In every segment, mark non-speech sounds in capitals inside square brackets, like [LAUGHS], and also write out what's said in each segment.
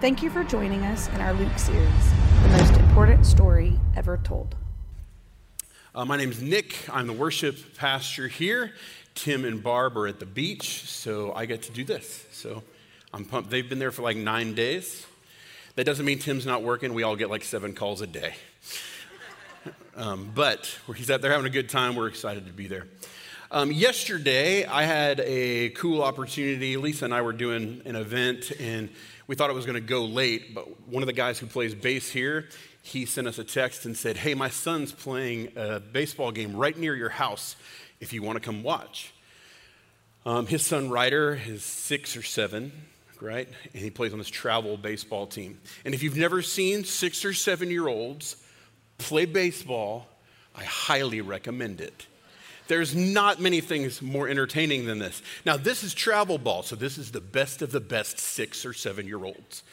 Thank you for joining us in our Luke series, the most important story ever told. Uh, my name is Nic. I'm the worship pastor here. Tim and Barb are at the beach, so I get to do this. So I'm pumped. They've been there for like nine days. That doesn't mean Tim's not working. We all get like seven calls a day. [LAUGHS] Um, but he's out there having a good time. We're excited to be there. Um, yesterday, I had a cool opportunity. Lisa and I were doing an event, and we thought it was going to go late. But one of the guys who plays bass here, he sent us a text and said, Hey, my son's playing a baseball game right near your house if you want to come watch. Um, his son Ryder is six or seven, right? And he plays on this travel baseball team. And if you've never seen six or seven year olds play baseball, I highly recommend it. There's not many things more entertaining than this. Now, this is travel ball, so this is the best of the best six or seven year olds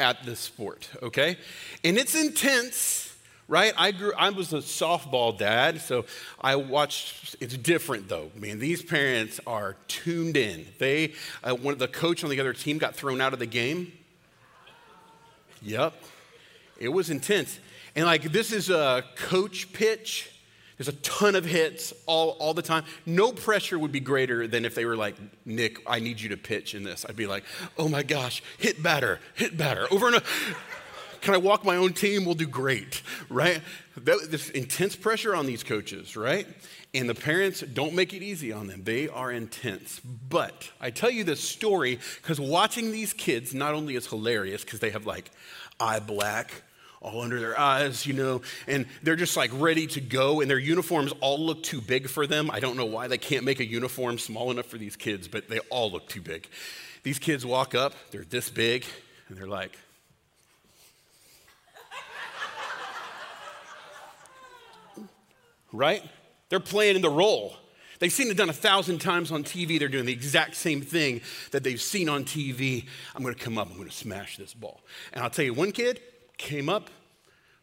at this sport, okay? And it's intense, right? I grew, I was a softball dad, so I watched, it's different though. Man, these parents are tuned in. They, uh, one of the coach on the other team got thrown out of the game. Yep. It was intense. And like, this is a coach pitch there's a ton of hits all, all the time. No pressure would be greater than if they were like, Nic, I need you to pitch in this. I'd be like, oh my gosh, hit batter, hit batter, over and over. Can I walk my own team? We'll do great, right? This intense pressure on these coaches, right? And the parents don't make it easy on them. They are intense. But I tell you this story because watching these kids not only is hilarious because they have like eye black, all under their eyes, you know, and they're just like ready to go, and their uniforms all look too big for them. I don't know why they can't make a uniform small enough for these kids, but they all look too big. These kids walk up, they're this big, and they're like, right? They're playing in the role. They've seen it done a thousand times on TV. They're doing the exact same thing that they've seen on TV. I'm going to come up, I'm going to smash this ball. And I'll tell you, one kid, came up,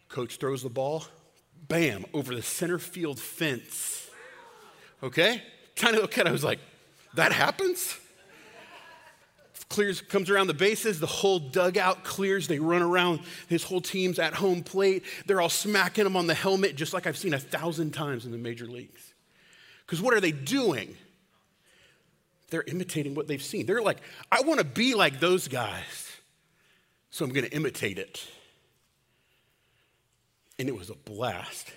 coach throws the ball, bam, over the center field fence. Okay? Kind of look at I was like, that happens? Clears, comes around the bases, the whole dugout clears. They run around. His whole team's at home plate. They're all smacking him on the helmet, just like I've seen a thousand times in the major leagues. Because what are they doing? They're imitating what they've seen. They're like, I want to be like those guys, so I'm going to imitate it and it was a blast.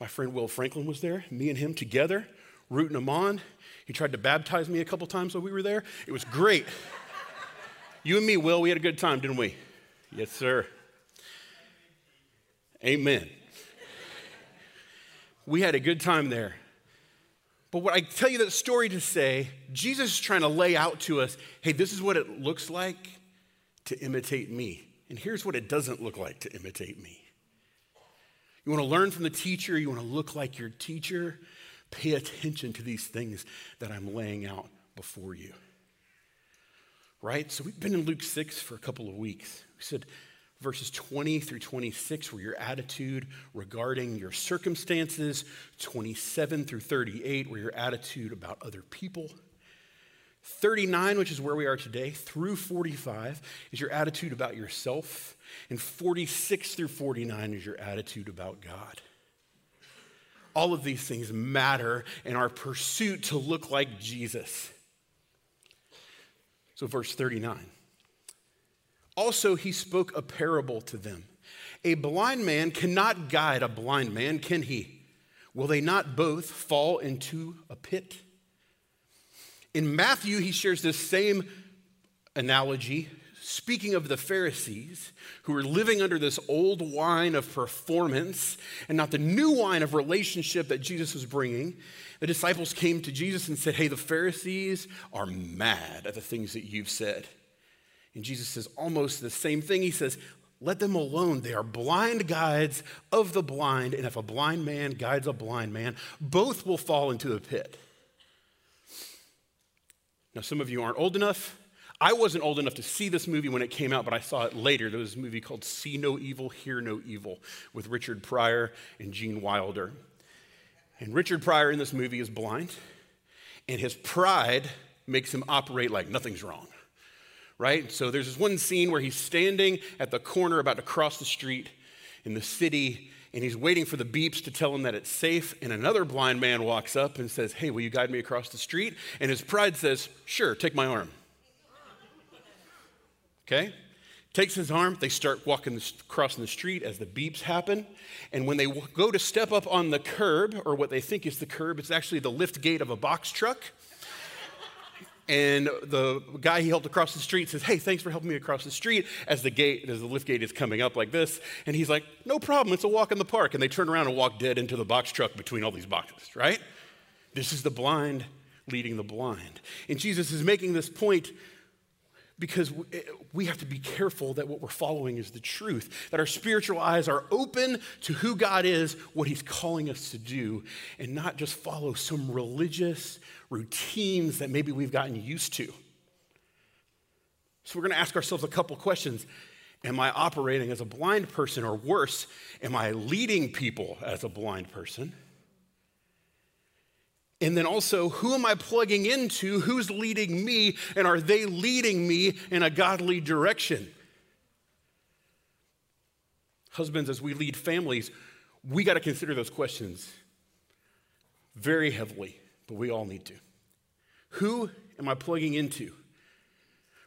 My friend Will Franklin was there, me and him together, rooting him on. He tried to baptize me a couple times while we were there. It was great. [LAUGHS] you and me, Will, we had a good time, didn't we? Yes, sir. Amen. We had a good time there. But what I tell you that story to say, Jesus is trying to lay out to us hey, this is what it looks like to imitate me. And here's what it doesn't look like to imitate me. You want to learn from the teacher, you want to look like your teacher, pay attention to these things that I'm laying out before you. Right? So we've been in Luke 6 for a couple of weeks. We said verses 20 through 26 were your attitude regarding your circumstances, 27 through 38 were your attitude about other people. 39, which is where we are today, through 45 is your attitude about yourself. And 46 through 49 is your attitude about God. All of these things matter in our pursuit to look like Jesus. So, verse 39. Also, he spoke a parable to them. A blind man cannot guide a blind man, can he? Will they not both fall into a pit? In Matthew, he shares this same analogy speaking of the Pharisees who were living under this old wine of performance and not the new wine of relationship that Jesus was bringing, the disciples came to Jesus and said, Hey, the Pharisees are mad at the things that you've said. And Jesus says almost the same thing. He says, Let them alone. They are blind guides of the blind. And if a blind man guides a blind man, both will fall into the pit. Now, some of you aren't old enough I wasn't old enough to see this movie when it came out, but I saw it later. There was a movie called See No Evil, Hear No Evil with Richard Pryor and Gene Wilder. And Richard Pryor in this movie is blind, and his pride makes him operate like nothing's wrong, right? So there's this one scene where he's standing at the corner about to cross the street in the city, and he's waiting for the beeps to tell him that it's safe. And another blind man walks up and says, Hey, will you guide me across the street? And his pride says, Sure, take my arm. Okay? Takes his arm, they start walking, crossing the street as the beeps happen. And when they go to step up on the curb, or what they think is the curb, it's actually the lift gate of a box truck. And the guy he helped across the street says, Hey, thanks for helping me across the street as the gate, as the lift gate is coming up like this. And he's like, No problem, it's a walk in the park. And they turn around and walk dead into the box truck between all these boxes, right? This is the blind leading the blind. And Jesus is making this point because we have to be careful that what we're following is the truth, that our spiritual eyes are open to who God is, what He's calling us to do, and not just follow some religious routines that maybe we've gotten used to. So we're going to ask ourselves a couple questions. Am I operating as a blind person, or worse, am I leading people as a blind person? And then also, who am I plugging into? Who's leading me? And are they leading me in a godly direction? Husbands, as we lead families, we got to consider those questions very heavily, but we all need to. Who am I plugging into?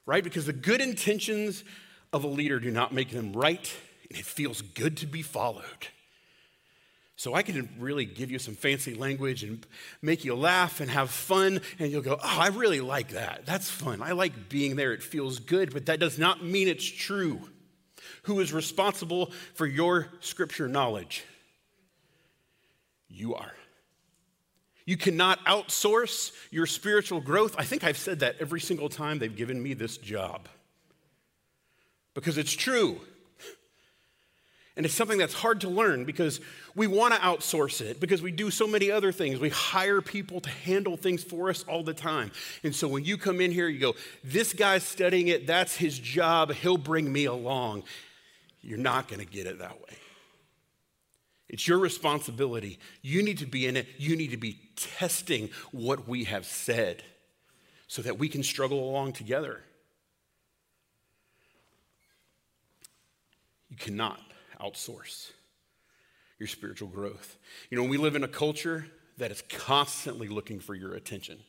Right? Because the good intentions of a leader do not make them right, and it feels good to be followed. So I can really give you some fancy language and make you laugh and have fun, and you'll go, Oh, I really like that. That's fun. I like being there. It feels good, but that does not mean it's true. Who is responsible for your scripture knowledge? You are. You cannot outsource your spiritual growth. I think I've said that every single time they've given me this job because it's true. And it's something that's hard to learn because we want to outsource it because we do so many other things. We hire people to handle things for us all the time. And so when you come in here, you go, This guy's studying it, that's his job, he'll bring me along. You're not going to get it that way. It's your responsibility. You need to be in it, you need to be testing what we have said so that we can struggle along together. You cannot outsource your spiritual growth. You know, we live in a culture that is constantly looking for your attention,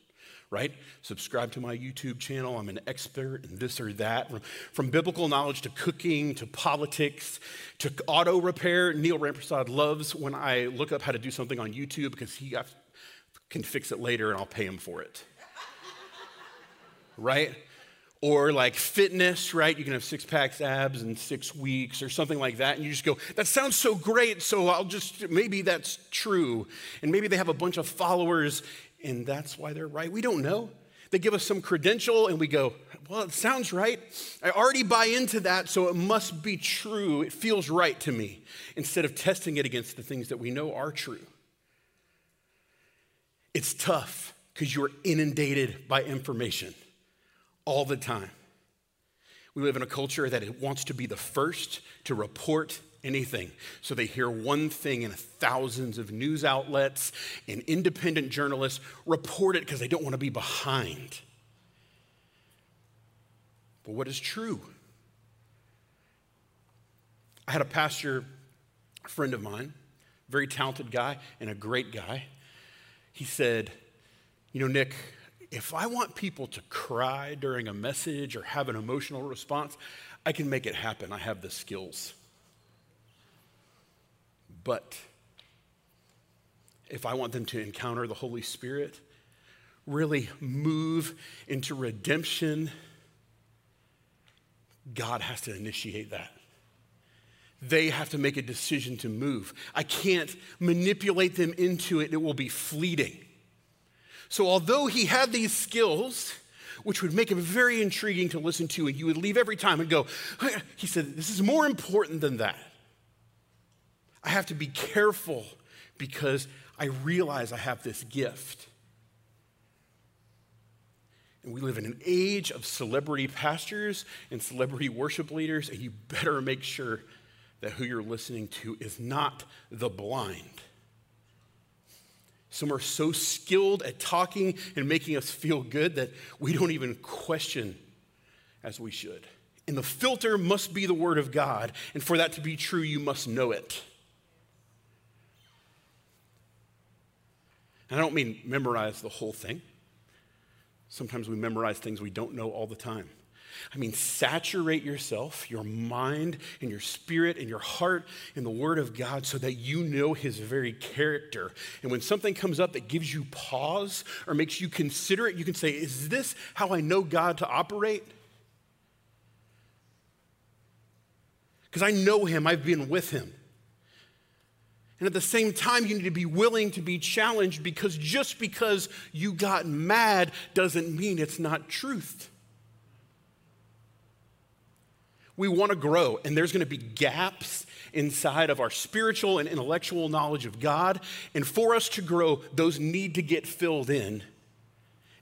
right? Subscribe to my YouTube channel. I'm an expert in this or that. From, from biblical knowledge to cooking to politics to auto repair. Neil Rampersad loves when I look up how to do something on YouTube because he can fix it later and I'll pay him for it. [LAUGHS] right? Or like fitness, right? You can have six packs, abs in six weeks or something like that. And you just go, that sounds so great. So I'll just, maybe that's true. And maybe they have a bunch of followers and that's why they're right. We don't know. They give us some credential and we go, well, it sounds right. I already buy into that, so it must be true. It feels right to me instead of testing it against the things that we know are true. It's tough because you're inundated by information all the time. We live in a culture that it wants to be the first to report anything. So they hear one thing in thousands of news outlets and independent journalists report it because they don't want to be behind. But what is true? I had a pastor, friend of mine, very talented guy and a great guy. He said, You know, Nic, if I want people to cry during a message or have an emotional response, I can make it happen. I have the skills. But if I want them to encounter the Holy Spirit, really move into redemption, God has to initiate that. They have to make a decision to move. I can't manipulate them into it, it will be fleeting. So, although he had these skills, which would make him very intriguing to listen to, and you would leave every time and go, he said, This is more important than that. I have to be careful because I realize I have this gift. And we live in an age of celebrity pastors and celebrity worship leaders, and you better make sure that who you're listening to is not the blind. Some are so skilled at talking and making us feel good that we don't even question as we should. And the filter must be the Word of God. And for that to be true, you must know it. And I don't mean memorize the whole thing. Sometimes we memorize things we don't know all the time. I mean, saturate yourself, your mind, and your spirit, and your heart in the Word of God so that you know His very character. And when something comes up that gives you pause or makes you consider it, you can say, Is this how I know God to operate? Because I know Him, I've been with Him. And at the same time, you need to be willing to be challenged because just because you got mad doesn't mean it's not truth. We want to grow, and there's going to be gaps inside of our spiritual and intellectual knowledge of God. And for us to grow, those need to get filled in.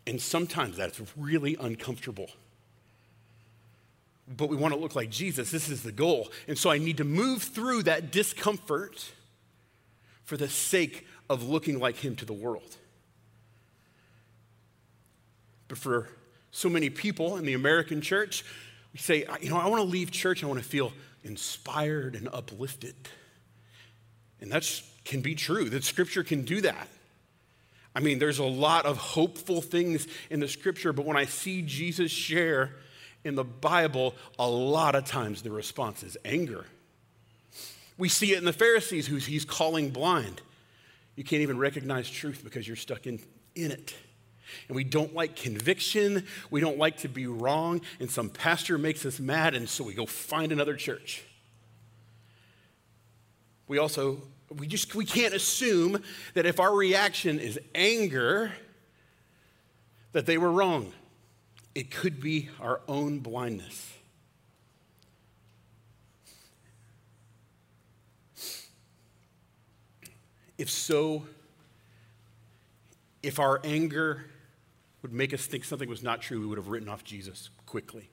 And sometimes that's really uncomfortable. But we want to look like Jesus. This is the goal. And so I need to move through that discomfort for the sake of looking like him to the world. But for so many people in the American church, we say, you know, I want to leave church, I want to feel inspired and uplifted. And that can be true, that scripture can do that. I mean, there's a lot of hopeful things in the scripture, but when I see Jesus share in the Bible, a lot of times the response is anger we see it in the Pharisees, who he's calling blind. You can't even recognize truth because you're stuck in, in it. And we don't like conviction. We don't like to be wrong. And some pastor makes us mad, and so we go find another church. We also, we just, we can't assume that if our reaction is anger, that they were wrong. It could be our own blindness. If so, if our anger would make us think something was not true, we would have written off Jesus quickly.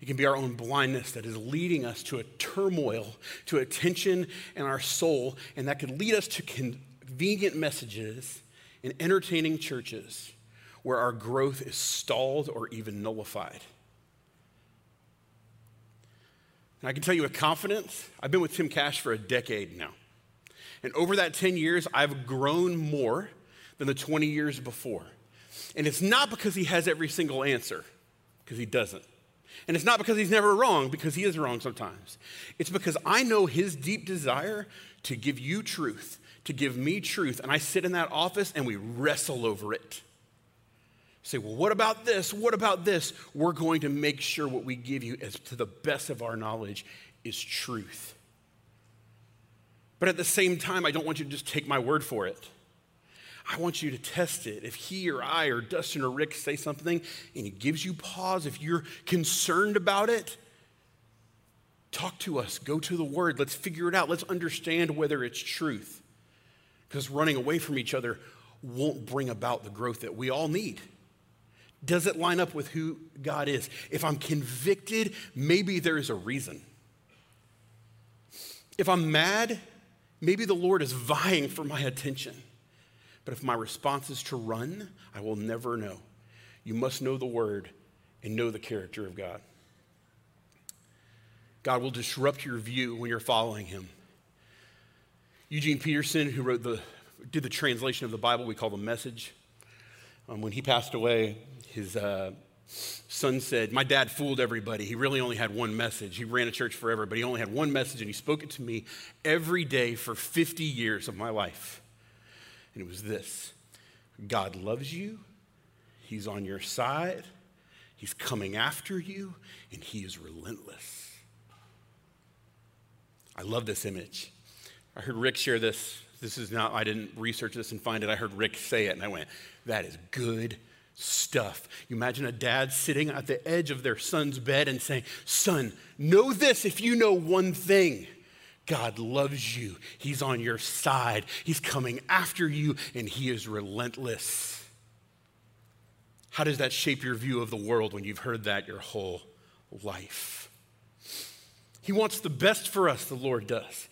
It can be our own blindness that is leading us to a turmoil, to a tension in our soul, and that could lead us to convenient messages and entertaining churches where our growth is stalled or even nullified. And I can tell you with confidence, I've been with Tim Cash for a decade now. And over that 10 years, I've grown more than the 20 years before. And it's not because he has every single answer, because he doesn't. And it's not because he's never wrong, because he is wrong sometimes. It's because I know his deep desire to give you truth, to give me truth. And I sit in that office and we wrestle over it. Say, well, what about this? What about this? We're going to make sure what we give you, as to the best of our knowledge, is truth. But at the same time, I don't want you to just take my word for it. I want you to test it. If he or I or Dustin or Rick say something and it gives you pause, if you're concerned about it, talk to us. Go to the word. Let's figure it out. Let's understand whether it's truth. Because running away from each other won't bring about the growth that we all need. Does it line up with who God is? If I'm convicted, maybe there is a reason. If I'm mad, Maybe the Lord is vying for my attention. But if my response is to run, I will never know. You must know the word and know the character of God. God will disrupt your view when you're following him. Eugene Peterson, who wrote the, did the translation of the Bible we call the message, um, when he passed away, his uh, son said, My dad fooled everybody. He really only had one message. He ran a church forever, but he only had one message, and he spoke it to me every day for 50 years of my life. And it was this God loves you, He's on your side, He's coming after you, and He is relentless. I love this image. I heard Rick share this. This is not, I didn't research this and find it. I heard Rick say it, and I went, That is good stuff. You imagine a dad sitting at the edge of their son's bed and saying, Son, know this if you know one thing. God loves you. He's on your side. He's coming after you, and He is relentless. How does that shape your view of the world when you've heard that your whole life? He wants the best for us, the Lord does,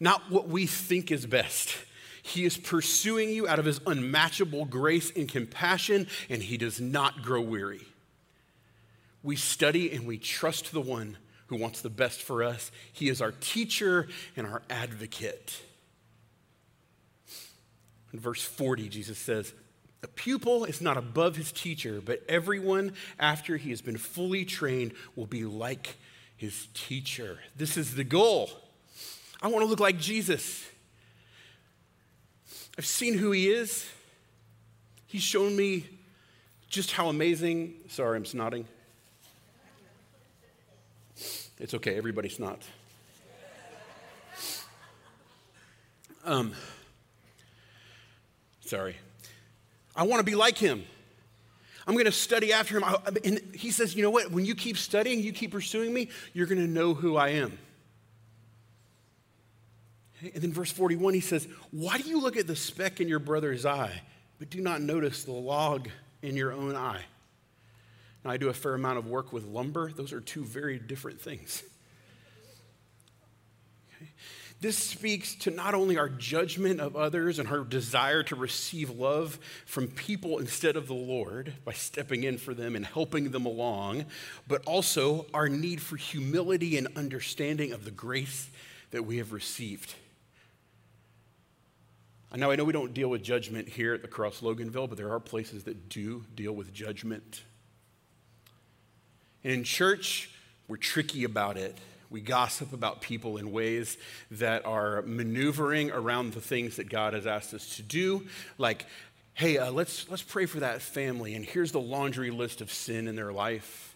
not what we think is best. He is pursuing you out of his unmatchable grace and compassion, and he does not grow weary. we study and we trust the one who wants the best for us. He is our teacher and our advocate. In verse 40, Jesus says, A pupil is not above his teacher, but everyone, after he has been fully trained, will be like his teacher. This is the goal. I want to look like Jesus. I've seen who he is. He's shown me just how amazing. Sorry, I'm snotting. It's okay, everybody's not. Um, sorry. I want to be like him. I'm going to study after him. and he says, You know what? When you keep studying, you keep pursuing me, you're going to know who I am. And then verse 41, he says, Why do you look at the speck in your brother's eye, but do not notice the log in your own eye? Now, I do a fair amount of work with lumber. Those are two very different things. Okay. This speaks to not only our judgment of others and our desire to receive love from people instead of the Lord by stepping in for them and helping them along, but also our need for humility and understanding of the grace that we have received. Now, I know we don't deal with judgment here at the Cross Loganville, but there are places that do deal with judgment. And in church, we're tricky about it. We gossip about people in ways that are maneuvering around the things that God has asked us to do, like, hey, uh, let's, let's pray for that family, and here's the laundry list of sin in their life.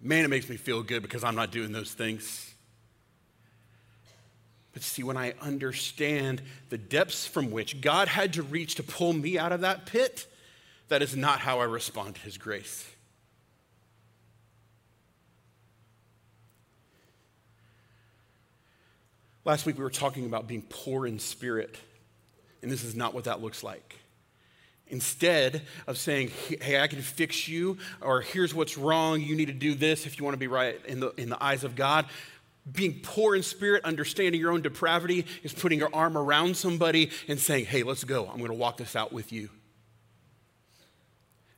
Man, it makes me feel good because I'm not doing those things. But see, when I understand the depths from which God had to reach to pull me out of that pit, that is not how I respond to His grace. Last week we were talking about being poor in spirit, and this is not what that looks like. Instead of saying, hey, I can fix you, or here's what's wrong, you need to do this if you want to be right in the, in the eyes of God, being poor in spirit, understanding your own depravity, is putting your arm around somebody and saying, Hey, let's go. I'm going to walk this out with you.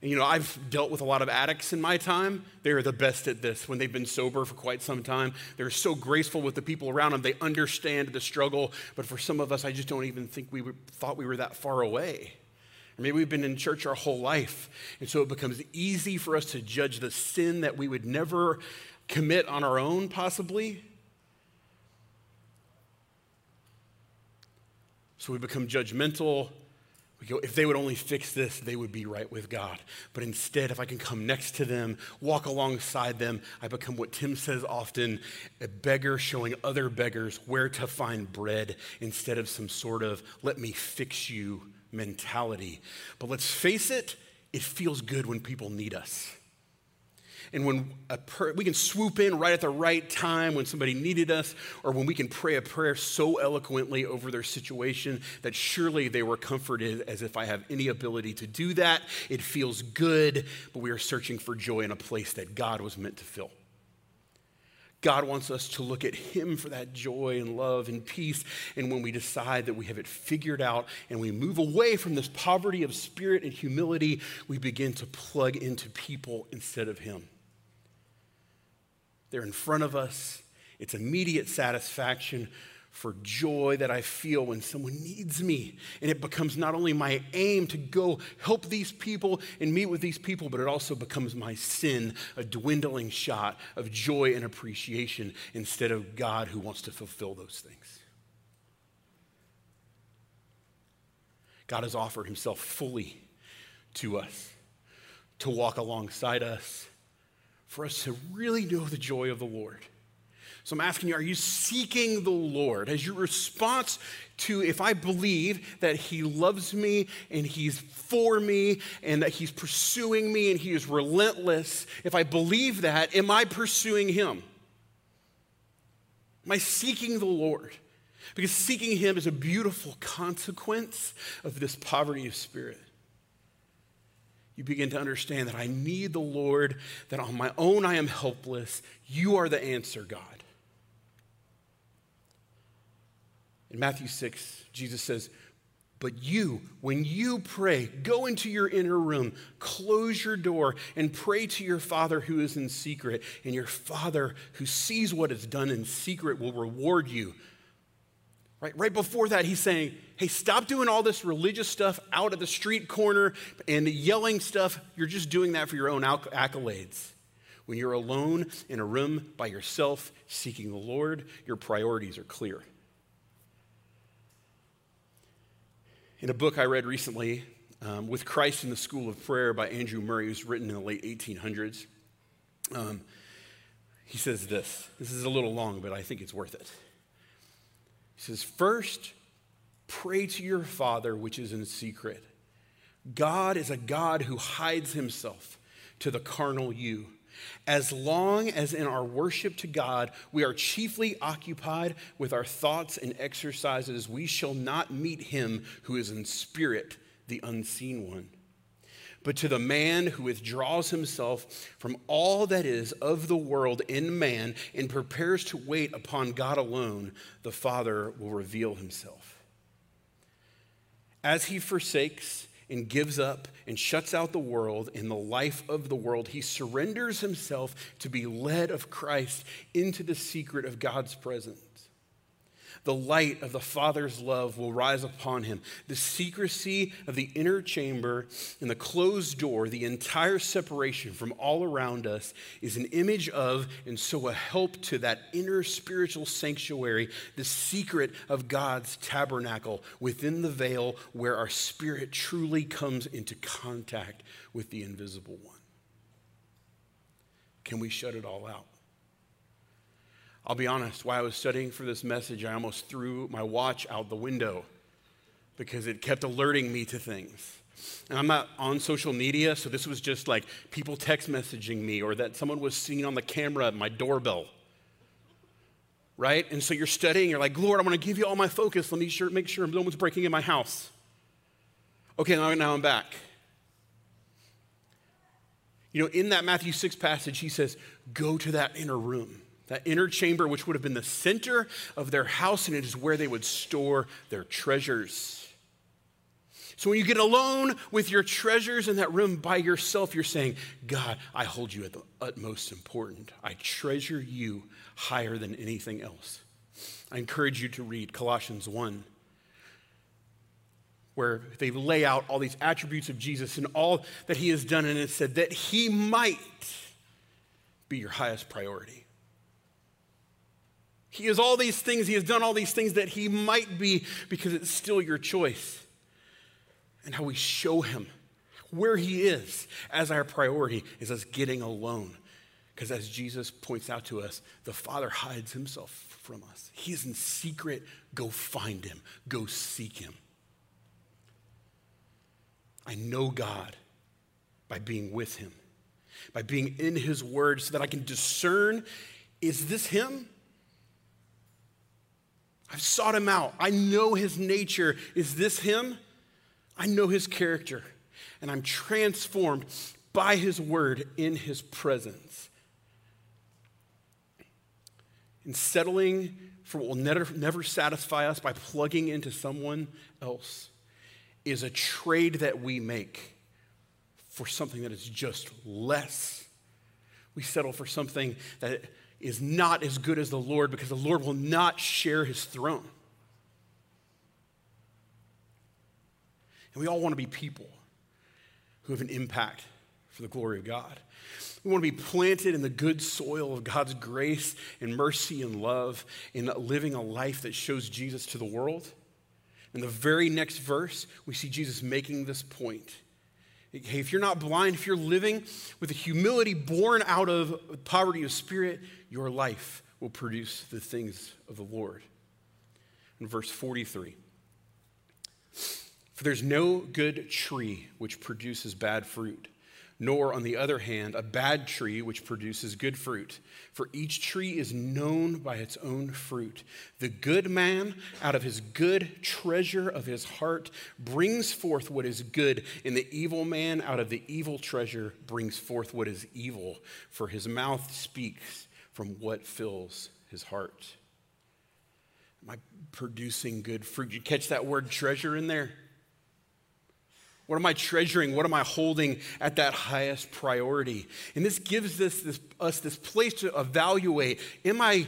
You know, I've dealt with a lot of addicts in my time. They're the best at this when they've been sober for quite some time. They're so graceful with the people around them. They understand the struggle. But for some of us, I just don't even think we were, thought we were that far away. Or maybe we've been in church our whole life. And so it becomes easy for us to judge the sin that we would never commit on our own, possibly. So we become judgmental. We go, if they would only fix this, they would be right with God. But instead, if I can come next to them, walk alongside them, I become what Tim says often a beggar showing other beggars where to find bread instead of some sort of let me fix you mentality. But let's face it, it feels good when people need us. And when per- we can swoop in right at the right time when somebody needed us, or when we can pray a prayer so eloquently over their situation that surely they were comforted as if I have any ability to do that. It feels good, but we are searching for joy in a place that God was meant to fill. God wants us to look at Him for that joy and love and peace. And when we decide that we have it figured out and we move away from this poverty of spirit and humility, we begin to plug into people instead of Him. They're in front of us. It's immediate satisfaction for joy that I feel when someone needs me. And it becomes not only my aim to go help these people and meet with these people, but it also becomes my sin, a dwindling shot of joy and appreciation instead of God who wants to fulfill those things. God has offered himself fully to us to walk alongside us for us to really know the joy of the Lord. So I'm asking you, are you seeking the Lord? As your response to if I believe that He loves me and He's for me and that He's pursuing me and He is relentless, if I believe that, am I pursuing Him? Am I seeking the Lord? Because seeking Him is a beautiful consequence of this poverty of spirit you begin to understand that I need the Lord, that on my own I am helpless. You are the answer, God. In Matthew 6, Jesus says, But you, when you pray, go into your inner room, close your door, and pray to your Father who is in secret. And your Father who sees what is done in secret will reward you. Right, right before that, he's saying, hey, stop doing all this religious stuff out at the street corner and yelling stuff. You're just doing that for your own accolades. When you're alone in a room by yourself seeking the Lord, your priorities are clear. In a book I read recently, um, With Christ in the School of Prayer by Andrew Murray, who's written in the late 1800s, um, he says this. This is a little long, but I think it's worth it. Says, First, pray to your Father which is in secret. God is a God who hides himself to the carnal you. As long as in our worship to God we are chiefly occupied with our thoughts and exercises, we shall not meet him who is in spirit, the unseen one. But to the man who withdraws himself from all that is of the world in man and prepares to wait upon God alone, the Father will reveal himself. As he forsakes and gives up and shuts out the world in the life of the world. He surrenders himself to be led of Christ into the secret of God's presence. The light of the Father's love will rise upon him. The secrecy of the inner chamber and the closed door, the entire separation from all around us, is an image of and so a help to that inner spiritual sanctuary, the secret of God's tabernacle within the veil where our spirit truly comes into contact with the invisible one. Can we shut it all out? I'll be honest, while I was studying for this message, I almost threw my watch out the window because it kept alerting me to things. And I'm not on social media, so this was just like people text messaging me or that someone was seen on the camera at my doorbell. Right? And so you're studying, you're like, Lord, I'm gonna give you all my focus. Let me sure, make sure no one's breaking in my house. Okay, now, now I'm back. You know, in that Matthew 6 passage, he says, Go to that inner room that inner chamber, which would have been the center of their house, and it is where they would store their treasures. So when you get alone with your treasures in that room by yourself, you're saying, God, I hold you at the utmost important. I treasure you higher than anything else. I encourage you to read Colossians 1, where they lay out all these attributes of Jesus and all that he has done, and it said that he might be your highest priority. He is all these things, he has done all these things that he might be because it's still your choice. And how we show him where he is as our priority is us getting alone. Because as Jesus points out to us, the Father hides himself from us. He is in secret. Go find him, go seek him. I know God by being with him, by being in his word, so that I can discern is this him? I've sought him out. I know his nature. Is this him? I know his character. And I'm transformed by his word in his presence. In settling for what will never, never satisfy us by plugging into someone else is a trade that we make for something that is just less. We settle for something that is not as good as the Lord because the Lord will not share his throne. And we all want to be people who have an impact for the glory of God. We want to be planted in the good soil of God's grace and mercy and love in living a life that shows Jesus to the world. In the very next verse, we see Jesus making this point. If you're not blind, if you're living with a humility born out of poverty of spirit, your life will produce the things of the Lord. In verse 43, for there's no good tree which produces bad fruit, nor, on the other hand, a bad tree which produces good fruit. For each tree is known by its own fruit. The good man, out of his good treasure of his heart, brings forth what is good, and the evil man, out of the evil treasure, brings forth what is evil. For his mouth speaks from what fills his heart. Am I producing good fruit? You catch that word treasure in there? What am I treasuring? What am I holding at that highest priority? And this gives us this, us this place to evaluate Am I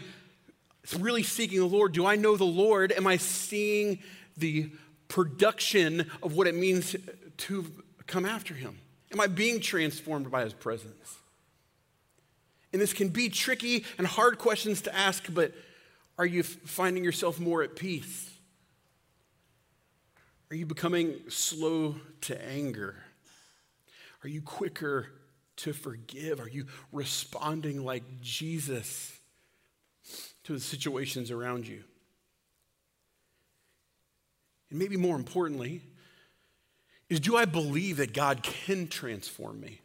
really seeking the Lord? Do I know the Lord? Am I seeing the production of what it means to come after Him? Am I being transformed by His presence? And this can be tricky and hard questions to ask, but are you finding yourself more at peace? Are you becoming slow to anger? Are you quicker to forgive? Are you responding like Jesus to the situations around you? And maybe more importantly, is do I believe that God can transform me?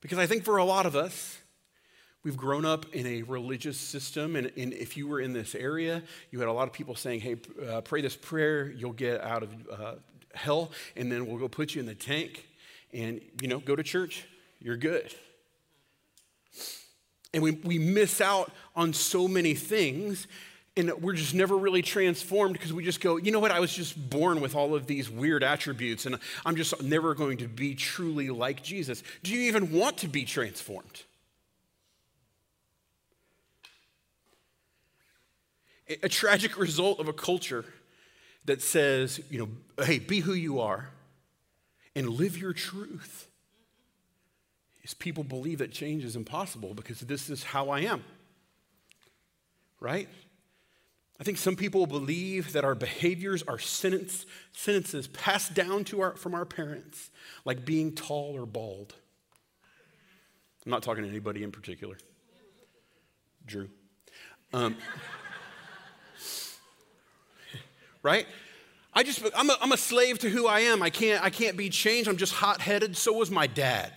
Because I think for a lot of us, We've grown up in a religious system, and, and, if you were in this area, you had a lot of people saying, Hey, uh, pray this prayer, you'll get out of uh, hell, and then we'll go put you in the tank, and, you know, go to church, you're good. And we, we miss out on so many things, and we're just never really transformed because we just go, you know what, I was just born with all of these weird attributes, and I'm just never going to be truly like Jesus. Do you even want to be transformed? A tragic result of a culture that says, you know, hey, be who you are and live your truth is people believe that change is impossible because this is how I am. Right? I think some people believe that our behaviors are sentence, sentences passed down to our, from our parents, like being tall or bald. I'm not talking to anybody in particular. Drew. Um, right? I just, I'm a, I'm a slave to who I am. I can't, I can't be changed. I'm just hot headed. So was my dad,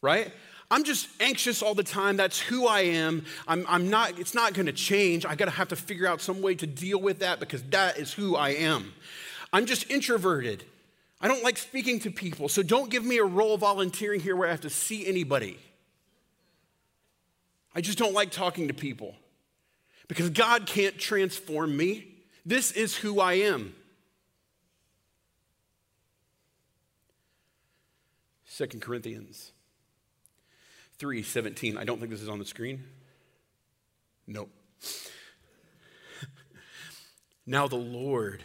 right? I'm just anxious all the time. That's who I am. I'm, I'm not, it's not going to change. I got to have to figure out some way to deal with that because that is who I am. I'm just introverted. I don't like speaking to people. So don't give me a role volunteering here where I have to see anybody. I just don't like talking to people because God can't transform me. This is who I am. 2 Corinthians 3:17. I don't think this is on the screen. Nope. [LAUGHS] now the Lord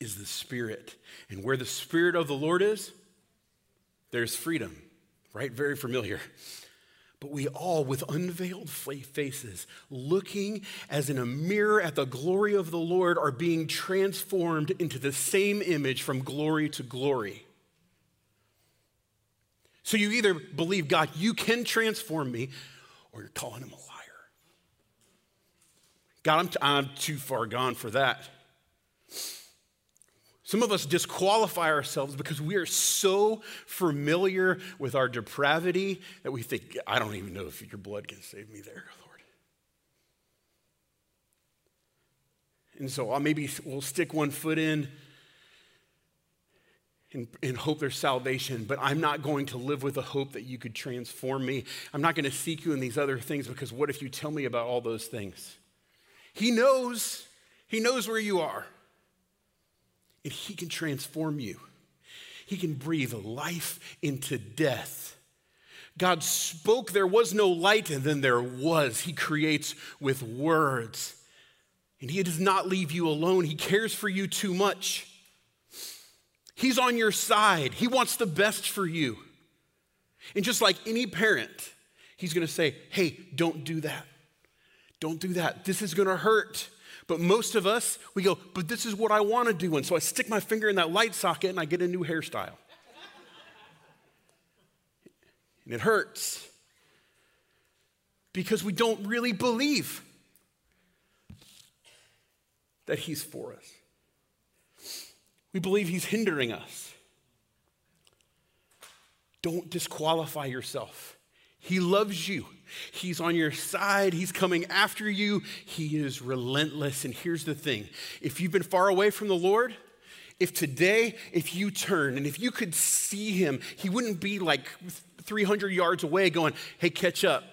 is the Spirit. And where the Spirit of the Lord is, there's freedom, right? Very familiar. But we all, with unveiled faces, looking as in a mirror at the glory of the Lord, are being transformed into the same image from glory to glory. So you either believe, God, you can transform me, or you're calling him a liar. God, I'm, t- I'm too far gone for that. Some of us disqualify ourselves because we are so familiar with our depravity that we think, I don't even know if your blood can save me there, Lord. And so I'll maybe we'll stick one foot in and, and, hope there's salvation, but I'm not going to live with the hope that you could transform me. I'm not going to seek you in these other things because what if you tell me about all those things? He knows, He knows where you are and He can transform you. He can breathe life into death. God spoke, there was no light, and then there was. He creates with words. And He does not leave you alone. He cares for you too much. He's on your side. He wants the best for you. And just like any parent, He's gonna say, hey, don't do that. Don't do that. This is gonna hurt. But most of us, we go, but this is what I want to do. And so I stick my finger in that light socket and I get a new hairstyle. and it hurts because we don't really believe that He's for us. We believe He's hindering us. Don't disqualify yourself. He loves you. He's on your side. He's coming after you. He is relentless. And here's the thing if you've been far away from the Lord, if today, if you turn and if you could see him, he wouldn't be like 300 yards away going, hey, catch up.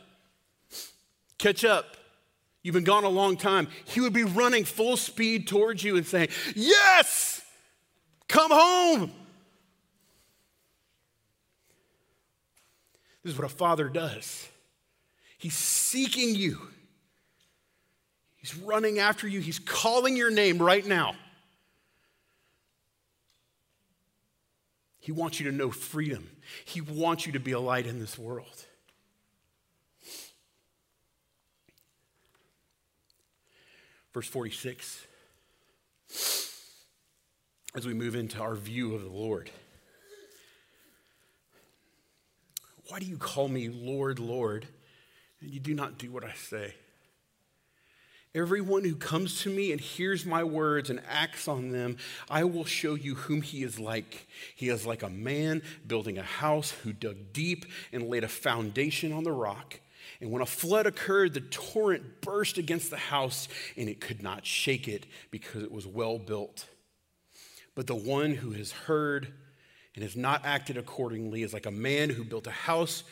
Catch up. you've been gone a long time, he would be running full speed towards you and saying, Yes, come home. This is what a father does. He's seeking you. He's running after you. He's calling your name right now. He wants you to know freedom. He wants you to be a light in this world. Verse 46, as we move into our view of the Lord. Why do you call me Lord, Lord, and you do not do what I say? Everyone who comes to me and hears my words and acts on them, I will show you whom he is like. He is like a man building a house who dug deep and laid a foundation on the rock. And when a flood occurred, the torrent burst against the house, and it could not shake it because it was well built. But the one who has heard and has not acted accordingly is like a man who built a house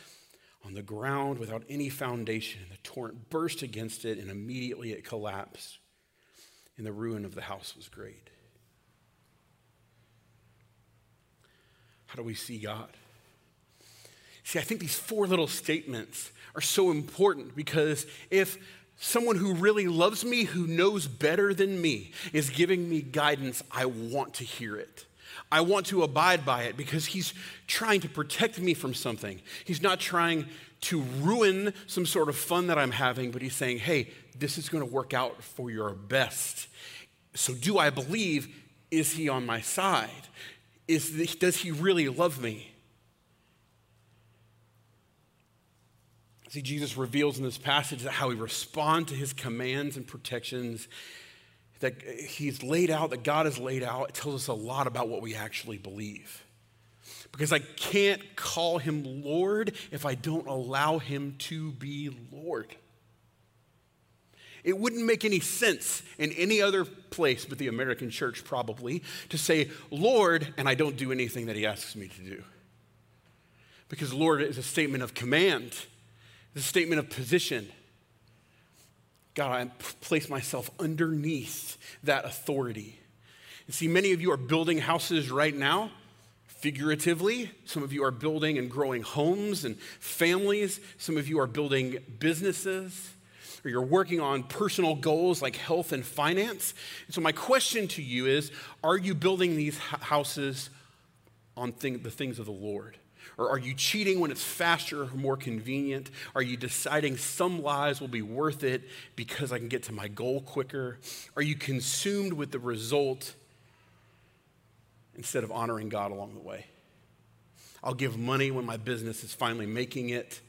on the ground without any foundation. The torrent burst against it, and immediately it collapsed, and the ruin of the house was great. How do we see God? See, I think these four little statements are so important because if someone who really loves me, who knows better than me, is giving me guidance, I want to hear it. I want to abide by it because he's trying to protect me from something. He's not trying to ruin some sort of fun that I'm having, but he's saying, hey, this is going to work out for your best. So, do I believe? Is he on my side? Is the, does he really love me? See, Jesus reveals in this passage how we respond to his commands and protections that he's laid out, that God has laid out, it tells us a lot about what we actually believe. Because I can't call him Lord if I don't allow him to be Lord. It wouldn't make any sense in any other place but the American church, probably, to say, Lord, and I don't do anything that he asks me to do. Because Lord is a statement of command, it's a statement of position. God, I place myself underneath that authority. And see, many of you are building houses right now, figuratively. Some of you are building and growing homes and families. Some of you are building businesses, or you're working on personal goals like health and finance. And so, my question to you is Are you building these houses on thing, the things of the Lord? Or are you cheating when it's faster or more convenient? Are you deciding some lies will be worth it because I can get to my goal quicker? Are you consumed with the result instead of honoring God along the way? I'll give money when my business is finally making it.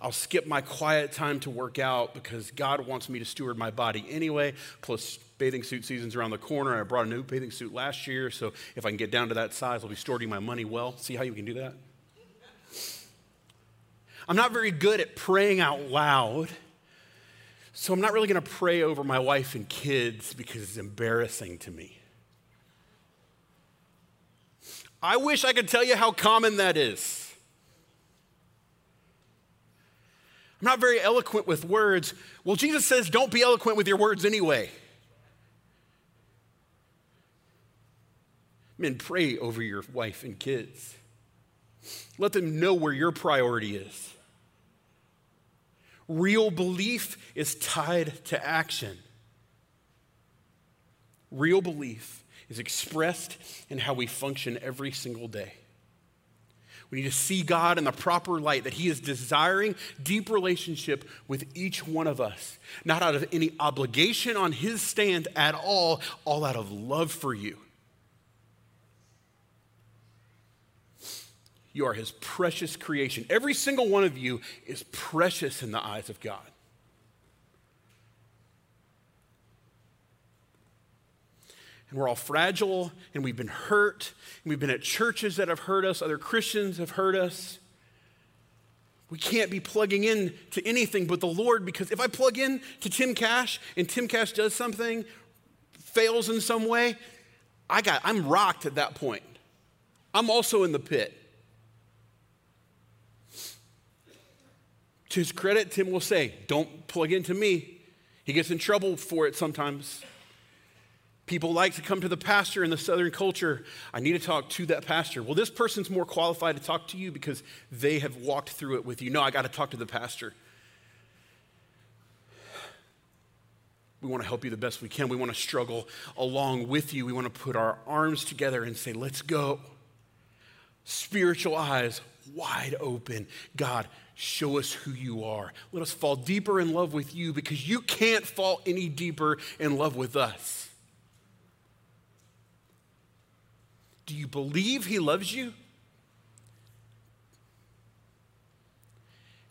I'll skip my quiet time to work out because God wants me to steward my body anyway. Plus, bathing suit season's around the corner. I brought a new bathing suit last year, so if I can get down to that size, I'll be stewarding my money well. See how you can do that? I'm not very good at praying out loud. So I'm not really going to pray over my wife and kids because it's embarrassing to me. I wish I could tell you how common that is. I'm not very eloquent with words. Well, Jesus says, don't be eloquent with your words anyway. Men, pray over your wife and kids. Let them know where your priority is. Real belief is tied to action. Real belief is expressed in how we function every single day. We need to see God in the proper light, that He is desiring deep relationship with each one of us, not out of any obligation on His stand at all, all out of love for you. You are his precious creation. Every single one of you is precious in the eyes of God. And we're all fragile, and we've been hurt, and we've been at churches that have hurt us, other Christians have hurt us. We can't be plugging in to anything but the Lord because if I plug in to Tim Cash and Tim Cash does something, fails in some way, I got I'm rocked at that point. I'm also in the pit. To his credit, Tim will say, Don't plug into me. He gets in trouble for it sometimes. People like to come to the pastor in the Southern culture. I need to talk to that pastor. Well, this person's more qualified to talk to you because they have walked through it with you. No, I got to talk to the pastor. We want to help you the best we can. We want to struggle along with you. We want to put our arms together and say, let's go. Spiritual eyes wide open. God, show us who you are. Let us fall deeper in love with you because you can't fall any deeper in love with us. Do you believe he loves you?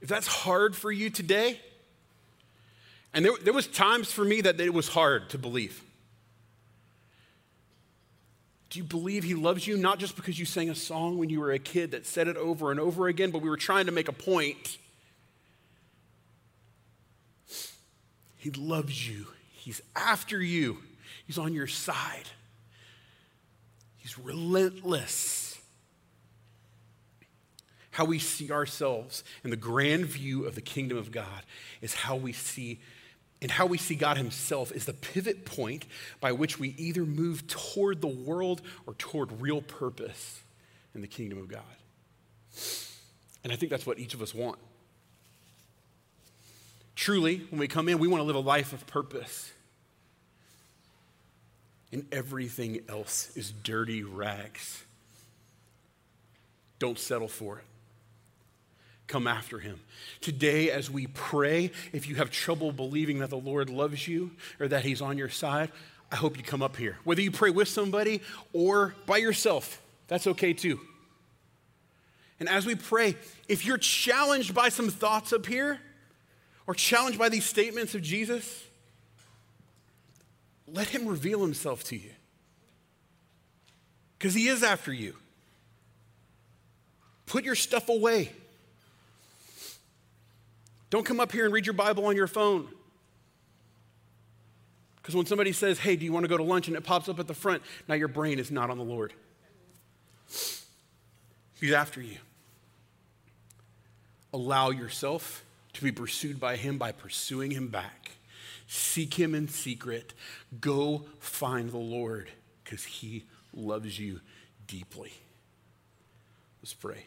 If that's hard for you today, and there, there was times for me that it was hard to believe. Do you believe he loves you? Not just because you sang a song when you were a kid that said it over and over again, but we were trying to make a point. He loves you. He's after you. He's on your side. He's relentless. How we see ourselves in the grand view of the kingdom of God is how we see and how we see God Himself is the pivot point by which we either move toward the world or toward real purpose in the kingdom of God. And I think that's what each of us want. Truly, when we come in, we want to live a life of purpose. And everything else is dirty rags. Don't settle for it come after him. Today, as we pray, if you have trouble believing that the Lord loves you or that he's on your side, I hope you come up here. Whether you pray with somebody or by yourself, that's okay too. And as we pray, if you're challenged by some thoughts up here or challenged by these statements of Jesus, let him reveal himself to you. Because he is after you. Put your stuff away. Don't come up here and read your Bible on your phone. Because when somebody says, hey, do you want to go to lunch? and it pops up at the front, now your brain is not on the Lord. He's after you. Allow yourself to be pursued by Him by pursuing Him back. Seek Him in secret. Go find the Lord because He loves you deeply. Let's pray.